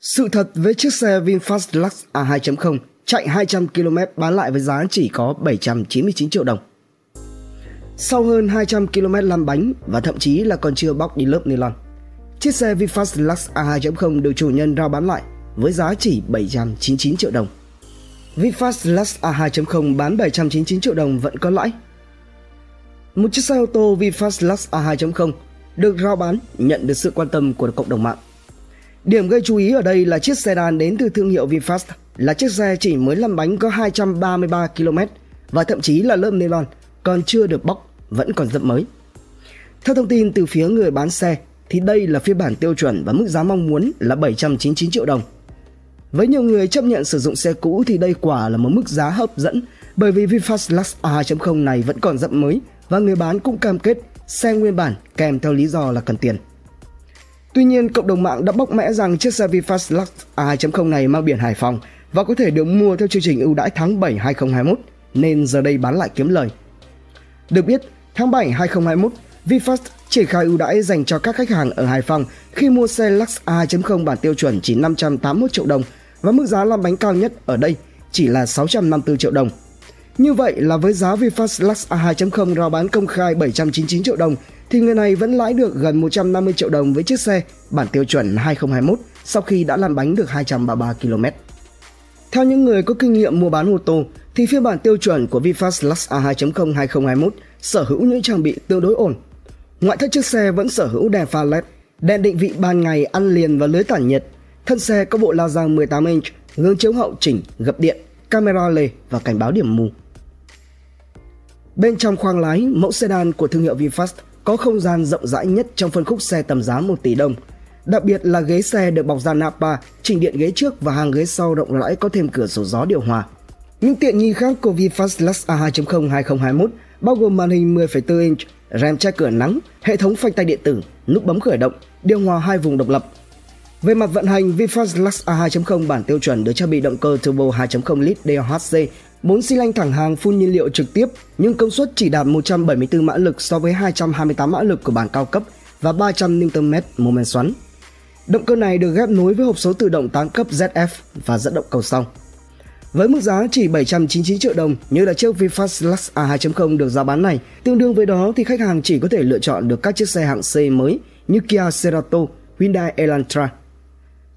Sự thật với chiếc xe VinFast Lux A2.0 chạy 200 km bán lại với giá chỉ có 799 triệu đồng. Sau hơn 200 km lăn bánh và thậm chí là còn chưa bóc đi lớp nylon, chiếc xe VinFast Lux A2.0 được chủ nhân rao bán lại với giá chỉ 799 triệu đồng. VinFast Lux A2.0 bán 799 triệu đồng vẫn có lãi. Một chiếc xe ô tô VinFast Lux A2.0 được rao bán nhận được sự quan tâm của cộng đồng mạng. Điểm gây chú ý ở đây là chiếc sedan đến từ thương hiệu VinFast, là chiếc xe chỉ mới lăn bánh có 233 km và thậm chí là lớp nylon, còn chưa được bóc, vẫn còn rất mới. Theo thông tin từ phía người bán xe, thì đây là phiên bản tiêu chuẩn và mức giá mong muốn là 799 triệu đồng. Với nhiều người chấp nhận sử dụng xe cũ thì đây quả là một mức giá hấp dẫn, bởi vì VinFast Lux A2.0 này vẫn còn rất mới và người bán cũng cam kết xe nguyên bản kèm theo lý do là cần tiền. Tuy nhiên, cộng đồng mạng đã bóc mẽ rằng chiếc xe VinFast Lux A2.0 này mang biển Hải Phòng và có thể được mua theo chương trình ưu đãi tháng 7 2021 nên giờ đây bán lại kiếm lời. Được biết, tháng 7 2021, VinFast triển khai ưu đãi dành cho các khách hàng ở Hải Phòng khi mua xe Lux A2.0 bản tiêu chuẩn chỉ 581 triệu đồng và mức giá làm bánh cao nhất ở đây chỉ là 654 triệu đồng. Như vậy là với giá VinFast Lux A2.0 rao bán công khai 799 triệu đồng thì người này vẫn lãi được gần 150 triệu đồng với chiếc xe bản tiêu chuẩn 2021 sau khi đã lăn bánh được 233 km. Theo những người có kinh nghiệm mua bán ô tô thì phiên bản tiêu chuẩn của VinFast Lux A2.0 2021 sở hữu những trang bị tương đối ổn. Ngoại thất chiếc xe vẫn sở hữu đèn pha LED, đèn định vị ban ngày ăn liền và lưới tản nhiệt. Thân xe có bộ la răng 18 inch, gương chiếu hậu chỉnh, gập điện, camera lề và cảnh báo điểm mù. Bên trong khoang lái, mẫu sedan của thương hiệu VinFast có không gian rộng rãi nhất trong phân khúc xe tầm giá 1 tỷ đồng. Đặc biệt là ghế xe được bọc da Napa, chỉnh điện ghế trước và hàng ghế sau rộng rãi có thêm cửa sổ gió điều hòa. Những tiện nghi khác của VinFast Lux A2.0 2021 bao gồm màn hình 10,4 inch, rèm che cửa nắng, hệ thống phanh tay điện tử, nút bấm khởi động, điều hòa hai vùng độc lập. Về mặt vận hành, VinFast Lux A2.0 bản tiêu chuẩn được trang bị động cơ turbo 2.0 lít DOHC 4 xi lanh thẳng hàng phun nhiên liệu trực tiếp nhưng công suất chỉ đạt 174 mã lực so với 228 mã lực của bản cao cấp và 300 Nm mô men xoắn. Động cơ này được ghép nối với hộp số tự động 8 cấp ZF và dẫn động cầu sau. Với mức giá chỉ 799 triệu đồng như là chiếc VinFast Lux A2.0 được giá bán này, tương đương với đó thì khách hàng chỉ có thể lựa chọn được các chiếc xe hạng C mới như Kia Cerato, Hyundai Elantra.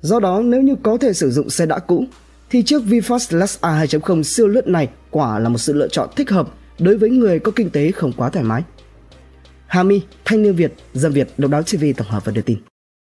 Do đó nếu như có thể sử dụng xe đã cũ thì chiếc VinFast Lux A2.0 siêu lướt này quả là một sự lựa chọn thích hợp đối với người có kinh tế không quá thoải mái. Hà My, Thanh niên Việt, Dân Việt, Độc đáo TV tổng hợp và đưa tin.